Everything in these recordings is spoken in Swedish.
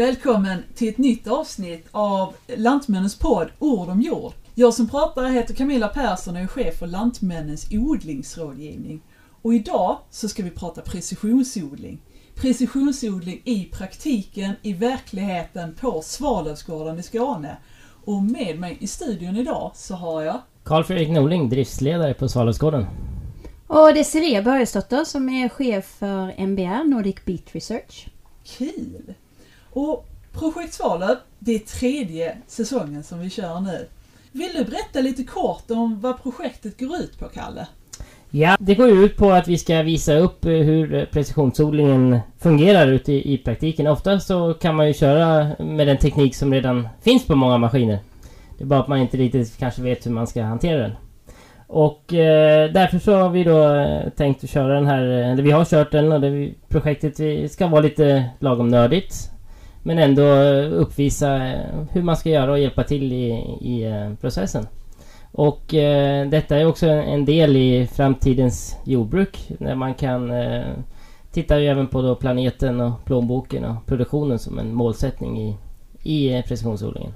Välkommen till ett nytt avsnitt av Lantmännens podd Ord om jord. Jag som pratar heter Camilla Persson och är chef för Lantmännens odlingsrådgivning. Och idag så ska vi prata precisionsodling. Precisionsodling i praktiken, i verkligheten på Svalövsgården i Skåne. Och med mig i studion idag så har jag Carl Fredrik Norling, driftsledare på Svalövsgården. Och Desiree Börjesdotter som är chef för MBR, Nordic Beat Research. Kul! Och Projekt Svalöv, det är tredje säsongen som vi kör nu. Vill du berätta lite kort om vad projektet går ut på, Kalle? Ja, det går ju ut på att vi ska visa upp eh, hur precisionsodlingen fungerar ute i, i praktiken. Ofta så kan man ju köra med den teknik som redan finns på många maskiner. Det är bara att man inte riktigt kanske vet hur man ska hantera den. Och eh, därför så har vi då eh, tänkt att köra den här, eh, eller vi har kört den och det projektet vi ska vara lite lagom nördigt. Men ändå uppvisa eh, hur man ska göra och hjälpa till i, i eh, processen. Och eh, detta är också en del i framtidens jordbruk. När man kan eh, titta ju även på då planeten och plånboken och produktionen som en målsättning i, i eh, precisionsodlingen.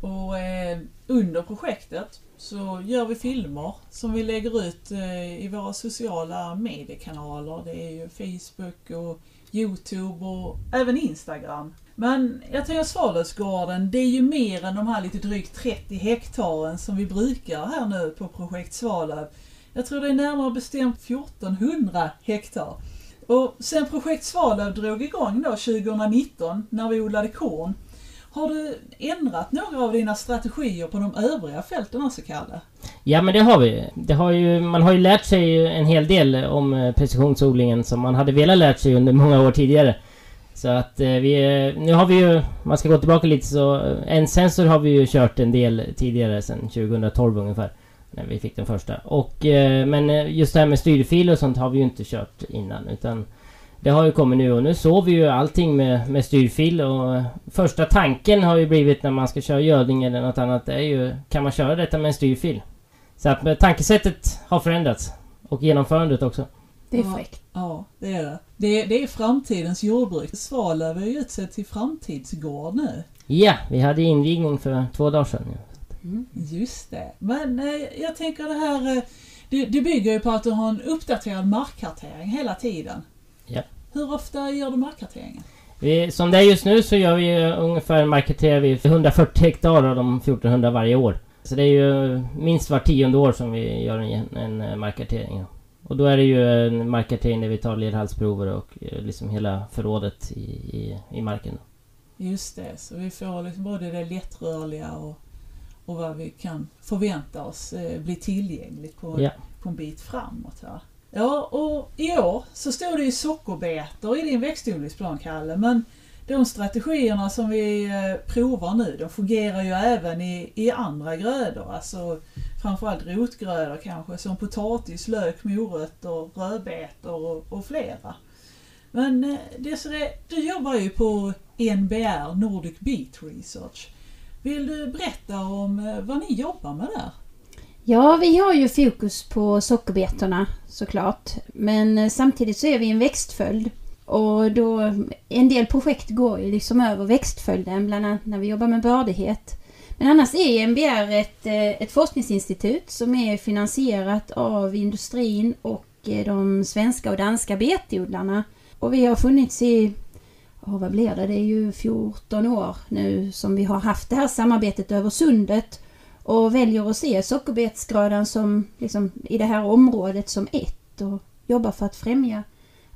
Och eh, under projektet så gör vi filmer som vi lägger ut eh, i våra sociala mediekanaler. Det är ju Facebook och Youtube och även Instagram. Men jag tänker Svalövsgården, det är ju mer än de här lite drygt 30 hektaren som vi brukar här nu på projekt Svalöv. Jag tror det är närmare bestämt 1400 hektar. Och sen projekt Svalöv drog igång då 2019 när vi odlade korn har du ändrat några av dina strategier på de övriga fälten också, Kalle? Ja men det har vi. Det har ju, man har ju lärt sig en hel del om eh, precisionsodlingen som man hade velat lärt sig under många år tidigare. Så att eh, vi, eh, nu har vi ju, man ska gå tillbaka lite så, en sensor har vi ju kört en del tidigare sedan 2012 ungefär. När vi fick den första. Och, men just det här med styrfil och sånt har vi ju inte kört innan utan det har ju kommit nu och nu sover ju allting med, med styrfil och första tanken har ju blivit när man ska köra gödning eller något annat det är ju Kan man köra detta med en styrfil? Så att tankesättet har förändrats och genomförandet också. Det är fräckt. Ja, det är det. Det, det är framtidens jordbruk. Svalöv är ju utsett till framtidsgård nu. Ja, vi hade invigning för två dagar sedan. Mm. Just det. Men eh, jag tänker det här eh, det, det bygger ju på att du har en uppdaterad markkartering hela tiden. Ja. Hur ofta gör du markkarteringen? Vi, som det är just nu så gör vi ungefär markkarterar vi 140 hektar av de 1400 varje år. Så det är ju minst var tionde år som vi gör en, en eh, markkartering. Och då är det ju en markkartering där vi tar ledhalsprover och eh, liksom hela förrådet i, i, i marken. Just det, så vi får liksom både det lättrörliga och, och vad vi kan förvänta oss eh, bli tillgängligt på, ja. på en bit framåt här. Ja, och i år så står det ju sockerbetor i din växtodlingsplan, Kalle, men de strategierna som vi eh, provar nu, de fungerar ju även i, i andra grödor, alltså framförallt rotgrödor kanske, som potatis, lök, morötter, rödbetor och, och flera. Men eh, Desiree, du jobbar ju på NBR, Nordic Beat Research. Vill du berätta om eh, vad ni jobbar med där? Ja, vi har ju fokus på sockerbetorna såklart. Men eh, samtidigt så är vi en växtföljd. Och då, en del projekt går ju liksom över växtföljden, bland annat när vi jobbar med bördighet. Men annars är MBR ett, eh, ett forskningsinstitut som är finansierat av industrin och eh, de svenska och danska betodlarna. Och vi har funnits i, oh, vad blir det, det är ju 14 år nu som vi har haft det här samarbetet över sundet och väljer att se sockerbetsgrödan som liksom, i det här området som ett och jobbar för att främja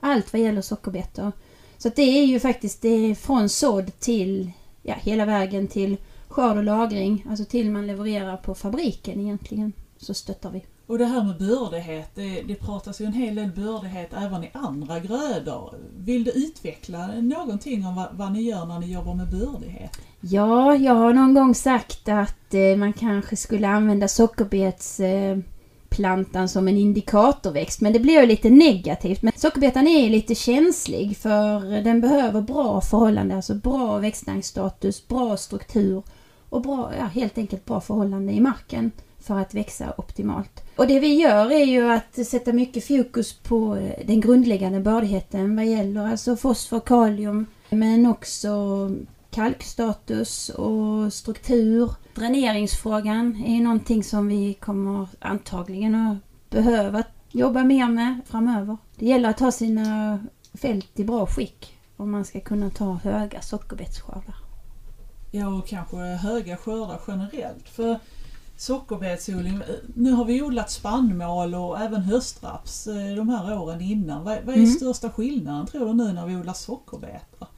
allt vad gäller sockerbetor. Så det är ju faktiskt det är från sådd till ja, hela vägen till skörd och lagring, alltså till man levererar på fabriken egentligen, så stöttar vi. Och det här med bördighet, det, det pratas ju en hel del bördighet även i andra grödor. Vill du utveckla någonting om vad, vad ni gör när ni jobbar med bördighet? Ja, jag har någon gång sagt att eh, man kanske skulle använda sockerbetsplantan eh, som en indikatorväxt, men det blir ju lite negativt. Men sockerbetan är lite känslig för den behöver bra förhållanden, alltså bra växtnäringsstatus, bra struktur och bra, ja, helt enkelt bra förhållanden i marken för att växa optimalt. Och det vi gör är ju att sätta mycket fokus på eh, den grundläggande bördigheten vad gäller alltså fosfor, kalium men också kalkstatus och struktur. Dräneringsfrågan är ju någonting som vi kommer antagligen att behöva jobba mer med framöver. Det gäller att ha sina fält i bra skick om man ska kunna ta höga sockerbetsskördar. Ja, och kanske höga skördar generellt. För sockerbetsodling, nu har vi odlat spannmål och även höstraps eh, de här åren innan. Vad, vad är Mm. största skillnaden tror du nu när vi odlar sockerbetor?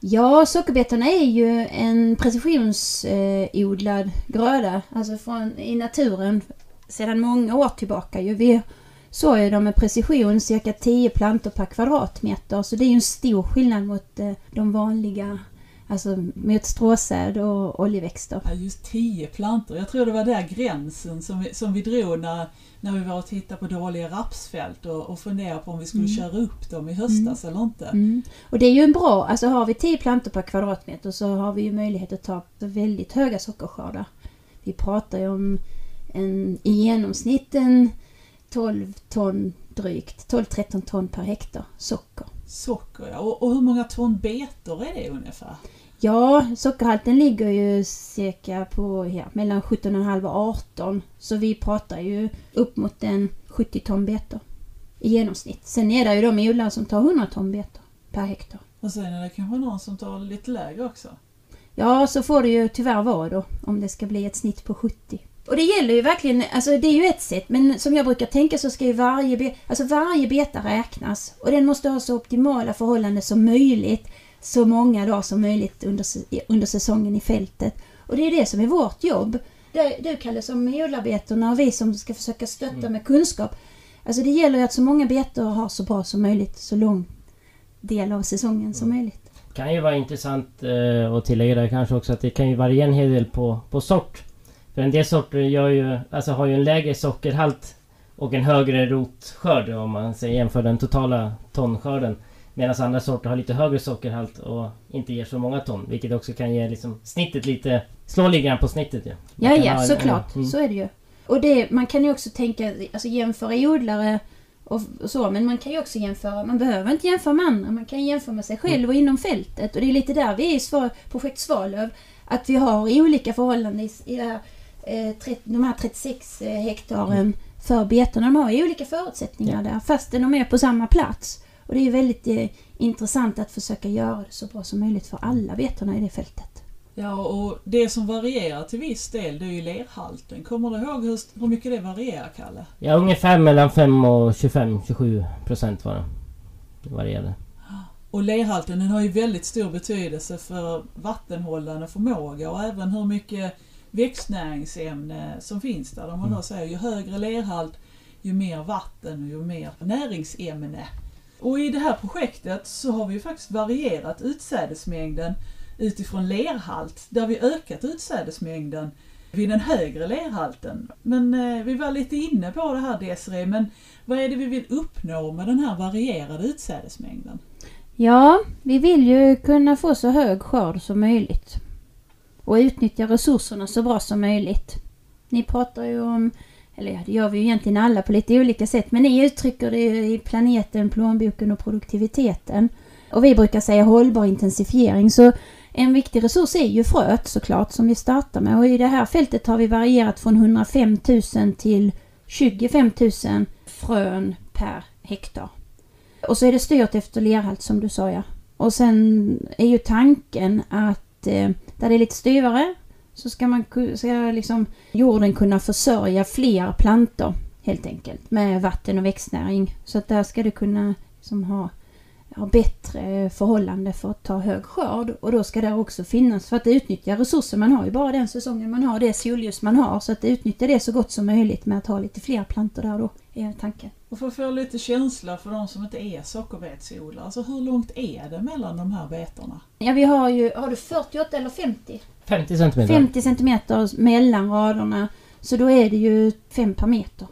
Ja, sockerbetorna är ju en precisionsodlad gröda, alltså från, i naturen sedan många år tillbaka. Ju. Vi sår dem med precision, cirka 10 plantor per kvadratmeter, så det är ju en stor skillnad mot eh, de vanliga, alltså mot stråsäd och oljeväxter. Ja, just 10 plantor. Jag tror det var där gränsen som vi, som vi drog när, när vi var och tittade på dåliga rapsfält och, och funderade på om vi skulle Mm. köra upp dem i höstas eller inte. Mm. Och det är ju en bra, alltså har vi 10 plantor per kvadratmeter så har vi ju möjlighet att ta väldigt höga sockerskördar. Vi pratar ju om en, i genomsnitt en 12 ton drygt, 12-13 ton per hektar socker. Socker ja. Och, och hur många ton betor är det ungefär? Ja, sockerhalten ligger ju cirka på ja, mellan 17,5 och 18 så vi pratar ju upp mot en 70 ton betor i genomsnitt. Sen är det ju de odlare som tar 100 ton betor per hektar. Och sen är det kanske någon som tar lite lägre också. Ja, så får det ju tyvärr vara då om det ska bli ett snitt på 70. Och det gäller ju verkligen, alltså det är ju ett sätt, men som jag brukar tänka så ska ju varje, alltså varje beta räknas. Och den måste ha så optimala förhållanden som möjligt, så många dagar som möjligt under, under säsongen i fältet. Och det är det som är vårt jobb. Du Kalle som medarbetarna och vi som ska försöka stötta med kunskap. Alltså det gäller ju att så många betor har så bra som möjligt, så lång del av säsongen som möjligt. kan ju vara intressant eh, att tillägga där kanske också att det kan ju variera en hel del på, på sort. För en del sorter gör ju, alltså har ju en lägre sockerhalt och en högre rotskörd om man säger jämför den totala tonskörden. Medan andra sorter har lite högre sockerhalt och inte ger så många ton. Vilket också kan ge liksom snittet lite... Slå lite grann på snittet ju. Man Ja, ja, såklart. mm. Så är det ju. Och det, man kan ju också tänka, alltså jämföra odlare och, och så, men man kan ju också jämföra, man behöver inte jämföra med andra, man kan jämföra med sig själv och inom fältet. Och det är lite där vi är i svar, projekt Svalöv, att vi har olika förhållanden i, i det här, 30, de här 36 eh, hektaren för betorna. De har ju olika förutsättningar där, fastän de är på samma plats. Och det är ju väldigt eh, intressant att försöka göra det så bra som möjligt för alla betorna i det fältet. Ja, och det som varierar till viss del det är ju lerhalten. Kommer du ihåg hur, hur mycket det varierar, Kalle? Ja, ungefär mellan 5 och 25-27 procent var det. Det varierade. Och lerhalten den har ju väldigt stor betydelse för vattenhållande förmåga och även hur mycket växtnäringsämne som finns där. De då säger ju högre lerhalt, ju mer vatten och ju mer näringsämne. Och i det här projektet så har vi ju faktiskt varierat utsädesmängden utifrån lerhalt, där vi ökat utsädesmängden vid den högre lerhalten. Men eh, vi var lite inne på det här Desiree, men vad är det vi vill uppnå med den här varierade utsädesmängden? Ja, vi vill ju kunna få så hög skörd som möjligt. Och utnyttja resurserna så bra som möjligt. Ni pratar ju om, eller ja, det gör vi ju egentligen alla på lite olika sätt, men ni uttrycker det ju i planeten, plånboken och produktiviteten. Och vi brukar säga hållbar intensifiering, så en viktig resurs är ju fröet såklart som vi startar med. Och i det här fältet har vi varierat från 105 000 till 25 000 frön per hektar. Och så är det styrt efter lerhalt som du sa ja. Och sen är ju tanken att eh, där det är lite styvare så ska, man, ska liksom jorden kunna försörja fler plantor helt enkelt med vatten och växtnäring. Så att där ska det kunna liksom ha, ha bättre förhållande för att ta hög skörd och då ska det också finnas för att utnyttja resurser. Man har ju bara den säsongen man har, det solljus man har så att utnyttja det så gott som möjligt med att ha lite fler plantor där då, är tanken. Och för att få lite känsla för de som inte är sockerbetsodlare, alltså hur långt är det mellan de här betorna? Ja, vi har ju, har du 48 eller 50? 50 centimeter. 50 centimeter mellan raderna. Så då är det ju 5 per meter.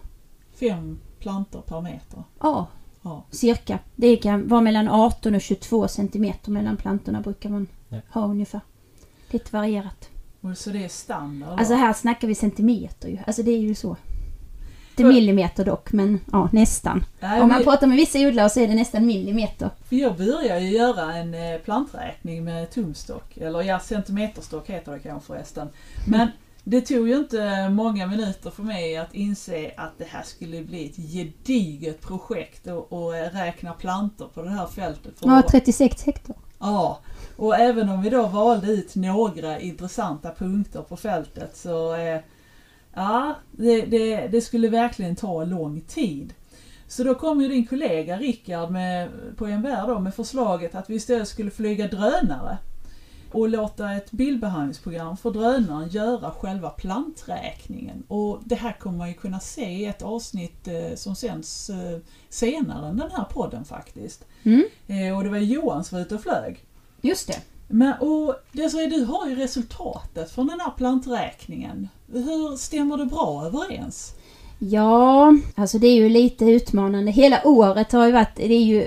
Fem plantor per meter. Ja, Ja. cirka. Det kan vara mellan 18 och 22 centimeter mellan plantorna brukar man Ja. ha ungefär. Lite varierat. Och så det är standard då. Alltså här snackar vi centimeter ju. Alltså det är ju så. Inte millimeter dock, men ja, nästan. Nej, Om man vi- pratar med vissa odlare så är det nästan millimeter. För jag började ju göra en eh, planträkning med tumstock, eller ja, centimeterstock heter det kanske förresten. Men det tog ju inte många minuter för mig att inse att det här skulle bli ett gediget projekt och, och eh, räkna plantor på det här fältet. Ja, att- 36 hektar. Ja, och även om vi då valde ut några intressanta punkter på fältet så eh, ja, det, det, det skulle verkligen ta lång tid. Så då kom ju din kollega Rickard med, på MVR då med förslaget att vi istället skulle flyga drönare och låta ett bildbehandlingsprogram för drönaren göra själva planträkningen. Och det här kommer man ju kunna se i ett avsnitt eh, som sänds eh, senare än den här podden faktiskt. Mm, Eh, och det var Johan som var ute och flög. just det. Men, och Desiree, du har ju resultatet från den här planträkningen. Hur stämmer det bra överens? Ja, alltså det är ju lite utmanande. Hela året har ju varit, det är ju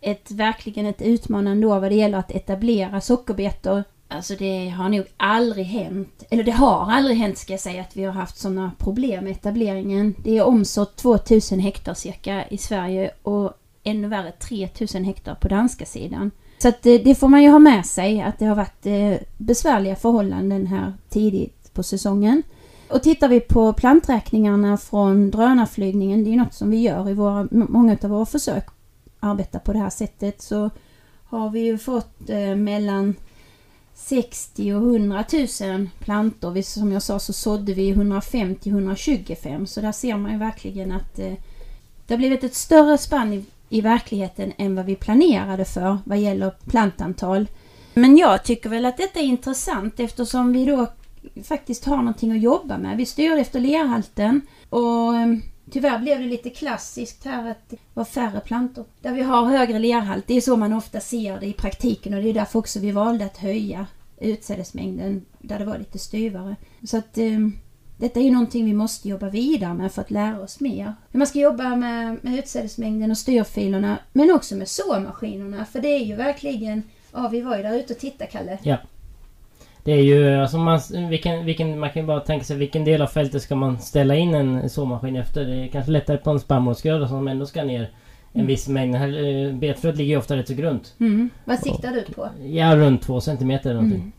ett, verkligen ett utmanande år vad det gäller att etablera sockerbetor. Alltså det har nog aldrig hänt, eller det har aldrig hänt ska jag säga, att vi har haft sådana problem med etableringen. Det är omsått 2000 hektar cirka i Sverige och ännu värre 3000 hektar på danska sidan. Så att det, det får man ju ha med sig att det har varit eh, besvärliga förhållanden här tidigt på säsongen. Och tittar vi på planträkningarna från drönarflygningen, det är något som vi gör i våra, många av våra försök, arbeta på det här sättet, så har vi ju fått eh, mellan 60 och 100 000 plantor. Vi, som jag sa så sådde vi 150-125 så där ser man ju verkligen att eh, det har blivit ett större spann i, i verkligheten än vad vi planerade för vad gäller plantantal. Men jag tycker väl att detta är intressant eftersom vi då faktiskt har någonting att jobba med. Vi styrde efter lerhalten och ehm, tyvärr blev det lite klassiskt här att det var färre plantor där vi har högre lerhalt. Det är så man ofta ser det i praktiken och det är därför också vi valde att höja utsädesmängden där det var lite styvare. Så att eh, detta är ju någonting vi måste jobba vidare med för att lära oss mer. Hur man ska jobba med, med utsädesmängden och styrfilerna men också med såmaskinerna för det är ju verkligen Ja, vi var ju där ute och tittade, Kalle. Det är ju alltså man, vilken, vilken, man kan ju bara tänka sig vilken del av fältet ska man ställa in en såmaskin efter. Det är kanske lättare på en spannmålsgröda som ändå ska ner en Mm. viss mängd. Här, eh, Betfröet ligger ju ofta rätt så grunt. Mm. Vad siktar du på? Ja, runt två centimeter någonting. Mm.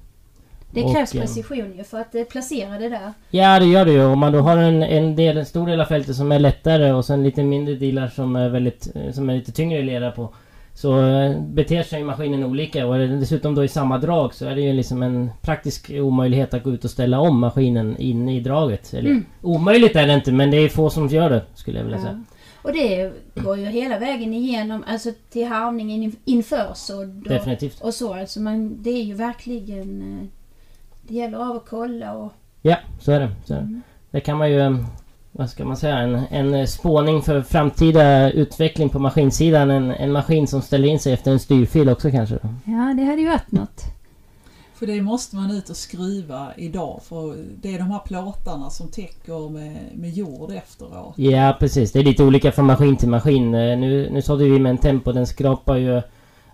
Det Och, krävs eh, precision ju för att eh, placera det där. Ja det gör det ju. Om man då har en, en, del, en stor del av fältet som är lättare och sen lite mindre delar som är väldigt som är lite tyngre att leda på. Så eh, beter sig maskinen olika och är det dessutom då i samma drag så är det ju liksom en praktisk omöjlighet att gå ut och ställa om maskinen inne i draget. Eller, Mm. Omöjligt är det inte men det är få som gör det skulle jag vilja Ja. säga. Och det går ju hela vägen igenom, alltså till harvningen in- inför och, Definitivt. och så. Alltså man, det är ju verkligen... eh, Det gäller av att kolla och... Ja, så är det. Så är det. Mm. det kan man ju... Vad ska man säga? En, en spåning för framtida utveckling på maskinsidan. En, en maskin som ställer in sig efter en styrfil också kanske. Ja, det hade ju varit något. För det måste man ut och skruva idag för det är de här plåtarna som täcker med, med jord efteråt. Ja precis, det är lite olika från maskin till maskin. Eh, Nu, nu sådde vi med en Tempo, den skrapar ju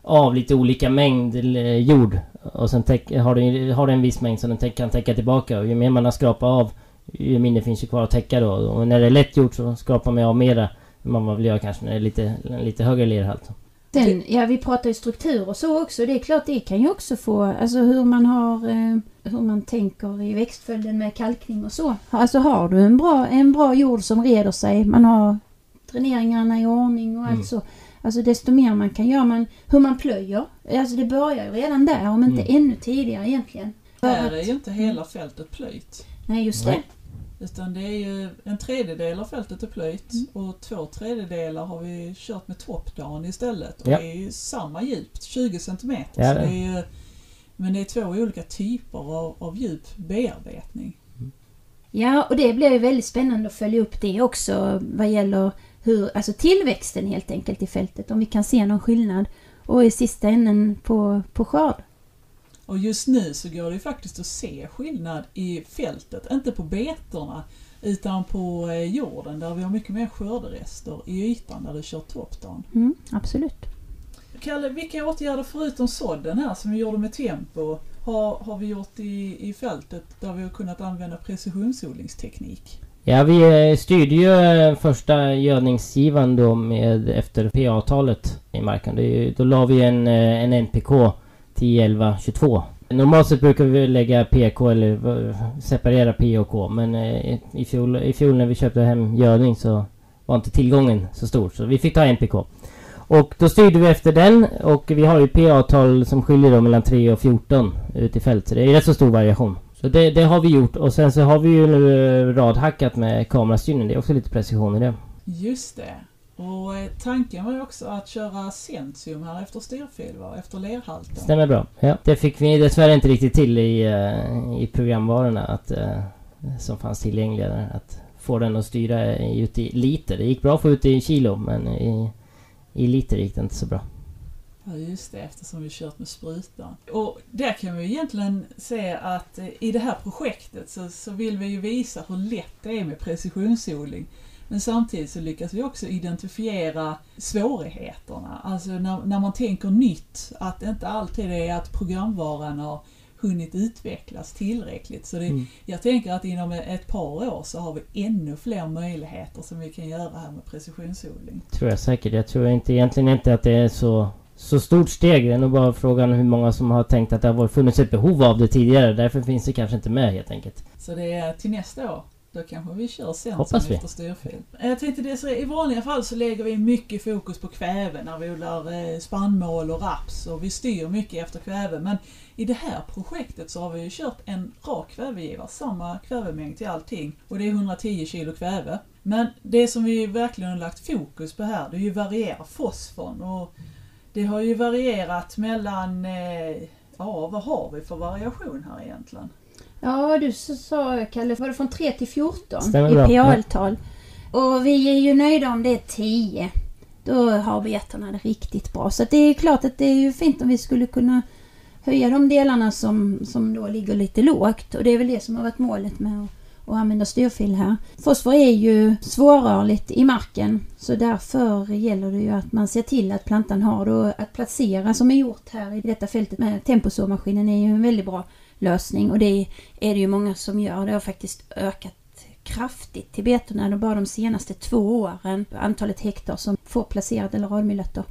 av lite olika mängd eh, jord. Och sen täck, har, den, har den en viss mängd som den täck, kan täcka tillbaka. Och ju mer man har skrapat av, ju mindre finns ju kvar att täcka då. Och när det är lätt gjort så skrapar man av mera. än Man vill göra kanske när det är lite, lite högre lerhalt. Sen, ja vi pratar ju struktur och så också. Det är klart det kan ju också få, alltså hur man har, eh, hur man tänker i växtföljden med kalkning och så. Alltså har du en bra, en bra jord som reder sig, man har dräneringarna i ordning och Mm. allt så. Alltså desto mer man kan göra, man, hur man plöjer. Alltså det börjar ju redan där, om inte Mm. ännu tidigare egentligen. Här är ju inte hela fältet plöjt. Nej just Nej. det. Utan det är ju en tredjedel av fältet är plöjt Mm. och två tredjedelar har vi kört med topdown istället. Och Ja. det är ju samma djupt, 20 centimeter. Ja, så det. ju, men det är två olika typer av, av djup bearbetning. Ja, och det blir ju väldigt spännande att följa upp det också vad gäller hur, alltså tillväxten helt enkelt i fältet, om vi kan se någon skillnad. Och i sista änden på, på skörd. Och just nu så går det ju faktiskt att se skillnad i fältet, inte på betorna utan på eh, jorden där vi har mycket mer skörderester i ytan där du kör topdown. Mm, absolut. Kalle, vilka åtgärder förutom sådden här som vi gjorde med tempo har, har vi gjort i, i fältet där vi har kunnat använda precisionsodlingsteknik? Ja, vi eh, styrde ju eh, första gödningsgivaren då med efter PA-avtalet i marken. Det då la vi en, en NPK 10, 11, 22. Normalt sett brukar vi lägga PK eller eh, separera P och K. Men eh, i, fjol, i fjol när vi köpte hem gödning så var inte tillgången så stor. Så vi fick ta NPK. Och då styrde vi efter den och vi har ju PA-tal som skiljer då mellan 3 och 14 ute i fält. Så det är rätt så stor variation. Så det, det har vi gjort och sen så har vi ju nu eh, radhackat med kamerastyrning. Det är också lite precision i det. Just det. Och eh, tanken var ju också att köra Centium här efter styrfil, va? efter lerhalten. Stämmer bra. Ja. Det fick vi dessvärre inte riktigt till i, eh, i programvarorna att, eh, som fanns tillgängliga där. Att få den att styra ut i liter. Det gick bra att få ut i kilo men i, i liter gick det inte så bra. Ja just det, eftersom vi kört med sprutan. Och där kan vi ju egentligen se att i det här projektet så, så vill vi ju visa hur lätt det är med precisionsodling. Men samtidigt så lyckas vi också identifiera svårigheterna. Alltså när, när man tänker nytt, att det inte alltid är att programvaran har hunnit utvecklas tillräckligt. Så det, Mm. jag tänker att inom ett par år så har vi ännu fler möjligheter som vi kan göra här med precisionsodling. Tror jag säkert. Jag tror inte egentligen inte att det är så, så stort steg. Det är nog bara frågan hur många som har tänkt att det har varit- funnits ett behov av det tidigare. Därför finns det kanske inte med helt enkelt. Så det är till nästa år. Då kanske vi kör sen Hoppas vi. efter styrfil. Jag tänkte det, så i vanliga fall så lägger vi mycket fokus på kväve när vi odlar eh, spannmål och raps och vi styr mycket efter kväve. Men i det här projektet så har vi ju kört en rak kvävegivare, samma kvävemängd till allting och det är 110 kilo kväve. Men det som vi verkligen har lagt fokus på här det är ju variera fosforn och det har ju varierat mellan, eh, ja vad har vi för variation här egentligen? Ja, du sa Kalle, var det från 3 till 14 Stämmer i. PA-tal? Och vi är ju nöjda om det är 10. Då har betarna det riktigt bra. Så det är klart att det är ju fint om vi skulle kunna höja de delarna som, som då ligger lite lågt. Och det är väl det som har varit målet med att, att använda styrfil här. Fosfor är ju svårrörligt i marken så därför gäller det ju att man ser till att plantan har och att placera som är gjort här i detta fältet med temposåmaskinen är ju en väldigt bra lösning och det är det ju många som gör. Det har faktiskt ökat kraftigt de bara de senaste två åren. Antalet hektar som får placerat eller radmylötter.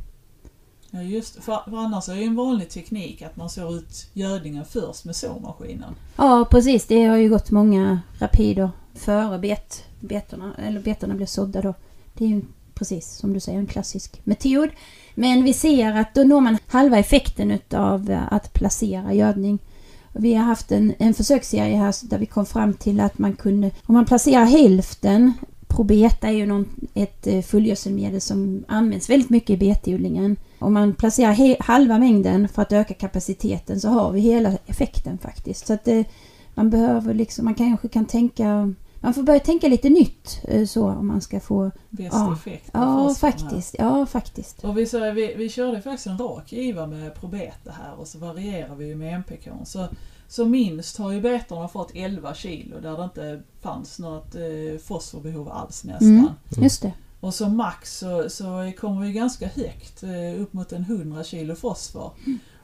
Ja just för, för annars är det ju en vanlig teknik att man sår ut gödningen först med såmaskinen. Ja precis, det har ju gått många rapider före bet, betorna, eller betorna blir sådda då. Det är ju precis som du säger en klassisk metod. Men vi ser att då når man halva effekten utav att placera gödning. Vi har haft en, en försöksserie här där vi kom fram till att man kunde, om man placerar hälften Probeta är ju någon, ett eh, fullgödselmedel som används väldigt mycket i betodlingen. Om man placerar he, halva mängden för att öka kapaciteten så har vi hela effekten faktiskt. Så att det, man behöver liksom, man kanske kan tänka, man får börja tänka lite nytt eh, så om man ska få, Bäst Ja. effekt. ja här. faktiskt, ja faktiskt. Och vi, så, vi, vi körde faktiskt en rak giva med Probeta här och så varierar vi ju med MPK. Så, så minst har ju betorna fått 11 kilo där det inte fanns något eh, fosforbehov alls nästan. Mm. Just det. Och som max så, så kommer vi ganska högt, eh, upp mot en 100 kilo fosfor.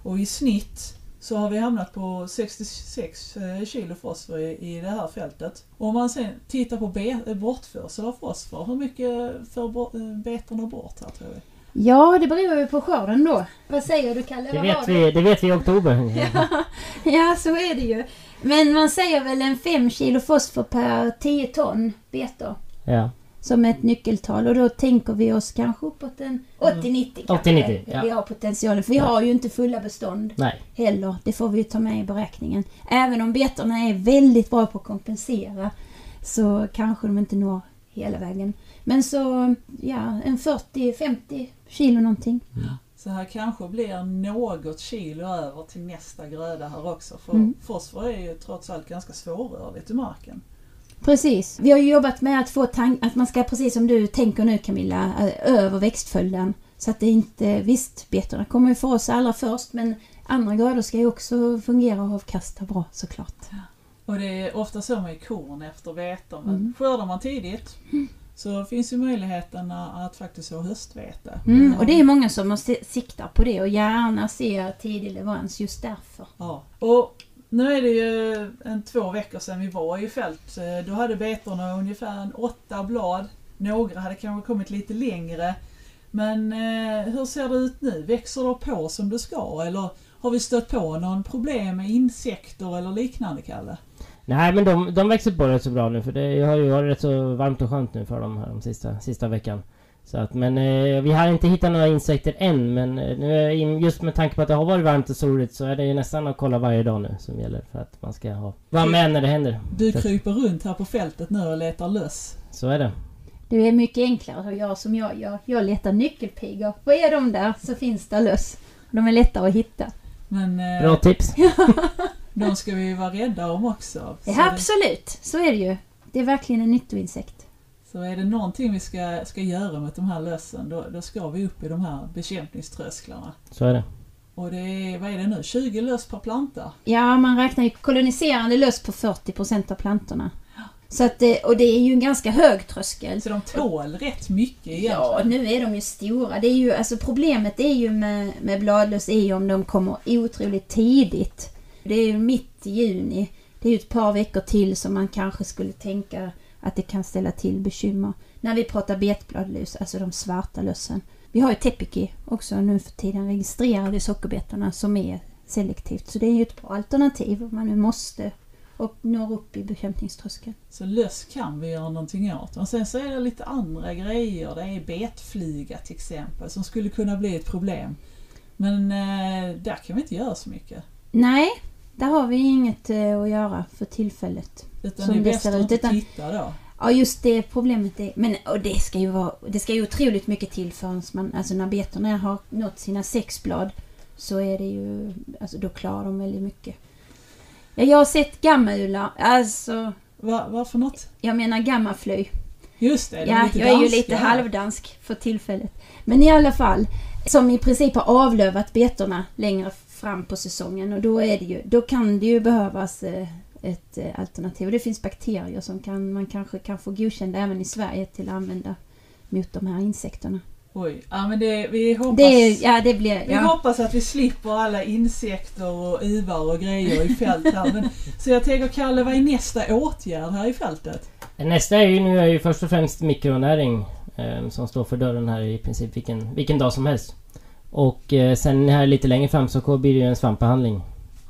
Och i snitt så har vi hamnat på 66 eh, kilo fosfor i, i det här fältet. Och om man sen tittar på be, eh, bortförsel av fosfor, hur mycket får bo- eh, betorna bort här tror vi? Ja, det beror ju på skörden då. Vad säger du Kalle? Det vet vi, det vet vi i oktober. Ja, så är det ju. Men man säger väl en 5 kilo fosfor per 10 ton betor Ja. Som ett nyckeltal och då tänker vi oss kanske uppåt en 80-90 kanske. 80-90, ja. Vi har potentialen för vi Ja. har ju inte fulla bestånd Nej. heller. Det får vi ju ta med i beräkningen. Även om betorna är väldigt bra på att kompensera så kanske de inte når hela vägen. Men så, ja, en 40-50 kilo någonting. Så här kanske blir något kilo över till nästa gröda här också. För Mm. fosfor är ju trots allt ganska svårrörligt i marken. Precis. Vi har ju jobbat med att få tank- att man ska, precis som du tänker nu Camilla, över växtföljden. Så att det inte, visst betorna kommer ju för oss allra först men andra grödor ska ju också fungera och avkasta bra såklart. Och det är ofta så med korn efter vete. Men Mm. skördar man tidigt så finns ju möjligheten att faktiskt få höstvete. Mm, och det är många som si- siktar på det och gärna ser tidig leverans just därför. Ja. Och nu är det ju en två veckor sedan vi var i fält. Eh, då hade betorna ungefär en åtta blad. Några hade kanske kommit lite längre. Men eh, hur ser det ut nu? Växer det på som det ska eller har vi stött på någon problem med insekter eller liknande, Kalle? Nej men de, de växer på rätt så bra nu för det har ju varit rätt så varmt och skönt nu för dem här de sista, sista veckan. Så att, men eh, vi har inte hittat några insekter än men eh, nu just med tanke på att det har varit varmt och soligt så är det ju nästan att kolla varje dag nu som gäller för att man ska ha, vara med när det händer. Du Så- kryper runt här på fältet nu och letar löss. Så är det. Det är mycket enklare att göra som jag gör. Jag letar nyckelpigor. Vad är de där så finns det löss. De är lättare att hitta. Men eh, Bra tips! de ska vi vara rädda om också. Så, Ja, absolut, så är det ju. Det är verkligen en nyttoinsekt. Så är det någonting vi ska, ska göra mot de här lössen då, då ska vi upp i de här bekämpningströsklarna. Så är det. Och det är, vad är det nu, 20 löss per planta? Ja, man räknar ju koloniserande löss på 40% av plantorna. Så att det, och det är ju en ganska hög tröskel. Så de tål rätt mycket Ja, egentligen. nu är de ju stora. Det är ju, alltså problemet är ju med, med bladlöss är ju om de kommer otroligt tidigt. Det är ju mitt i juni. Det är ju ett par veckor till som man kanske skulle tänka att det kan ställa till bekymmer. När vi pratar betbladlöss, alltså de svarta lössen. Vi har ju Tepiki också nu för tiden registrerade sockerbetorna som är selektivt. Så det är ju ett bra alternativ om man nu måste och når upp i bekämpningströskeln. Så löss kan vi göra någonting åt. Och sen så är det lite andra grejer. Det är betflyga till exempel som skulle kunna bli ett problem. Men eh, där kan vi inte göra så mycket. Nej, där har vi inget eh, att göra för tillfället. Utan Som det är bäst att inte utan- titta då. Ja, just det problemet är... Men och det ska ju vara... Det ska ju otroligt mycket till förrän man... Alltså när betorna har nått sina sex blad så är det ju... Alltså då klarar de väldigt mycket. Ja, jag har sett gammaular. Alltså... Va, vad för något? Jag menar gammafly. Just det, de är Ja, lite jag är ju lite här. halvdansk för tillfället. Men i alla fall, som i princip har avlövat betorna längre fram på säsongen och då är det ju, då kan det ju behövas eh, ett eh, alternativ. Och det finns bakterier som kan, man kanske kan få godkända även i Sverige till att använda mot de här insekterna. Oj, ja men det, vi hoppas... Det, ja, det blir... Vi Ja. hoppas att vi slipper alla insekter och uvar och grejer i fält här. Men, så jag tänker Kalle, vad är nästa åtgärd här i fältet? Nästa är ju nu är ju först och främst mikronäring eh, som står för dörren här i princip vilken, vilken dag som helst. Och eh, sen här lite längre fram så blir det ju en svampbehandling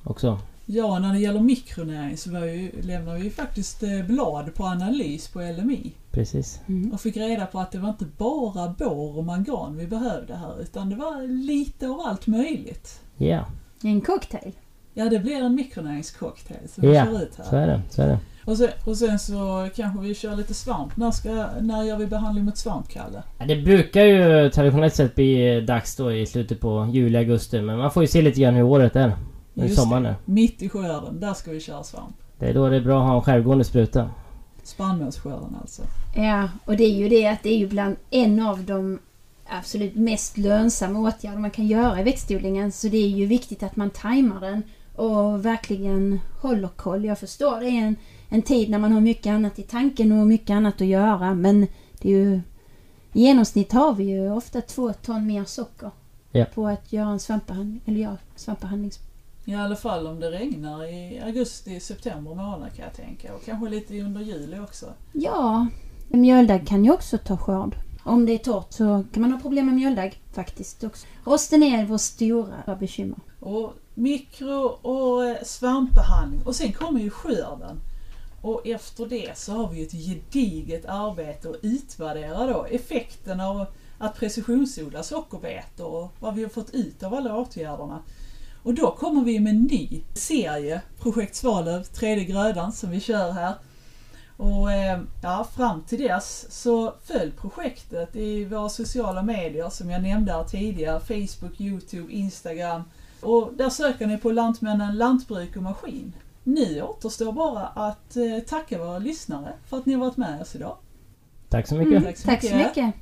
också. Ja, när det gäller mikronäring så var ju, lämnar vi ju faktiskt eh, blad på analys på LMI. Precis. Mm. Och fick reda på att det var inte bara bor och mangan vi behövde här utan det var lite av allt möjligt. Ja, En cocktail. Ja, det blir en mikronäringscocktail som vi Ja, kör ut så här. är det. Så är det. Och sen, och sen så kanske vi kör lite svamp. När, ska, när gör vi behandling mot svamp, Kalle? Ja, Det brukar ju traditionellt sett bli dags då i slutet på juli, augusti. Men man får ju se lite grann hur året är. Hur Just sommaren det. är. Mitt i skörden, där ska vi köra svamp. Det är då det är bra att ha en självgående spruta. Spannmålsskörden alltså. Ja, och det är ju det att det är ju bland en av de absolut mest lönsamma åtgärder man kan göra i växtodlingen. Så det är ju viktigt att man tajmar den och verkligen håller koll. Jag förstår det är en, en tid när man har mycket annat i tanken och mycket annat att göra men det är ju i genomsnitt har vi ju ofta två ton mer socker Ja. på att göra en svampbehandling, eller ja, svampbehandling. I alla fall om det regnar i augusti, september månad kan jag tänka. Och kanske lite under juli också. Ja, mjöldagg kan ju också ta skörd. Om det är torrt så kan man ha problem med mjöldagg faktiskt också. Rosten är vår stora bekymmer. Och mikro och eh, svampbehandling. Och sen kommer ju skörden. Och efter det så har vi ju ett gediget arbete att utvärdera då effekten av att precisionsodla sockerbetor och vad vi har fått ut av alla åtgärderna. Och då kommer vi med en ny serie, Projekt Svalöv, tredje grödan, som vi kör här. Och eh, ja, fram till dess så följ projektet i våra sociala medier som jag nämnde här tidigare. Facebook, Youtube, Instagram. Och där söker ni på Lantmännen Lantbruk och Maskin. Nu återstår bara att eh, tacka våra lyssnare för att ni har varit med oss idag. Tack så mycket. Mm, tack så mycket.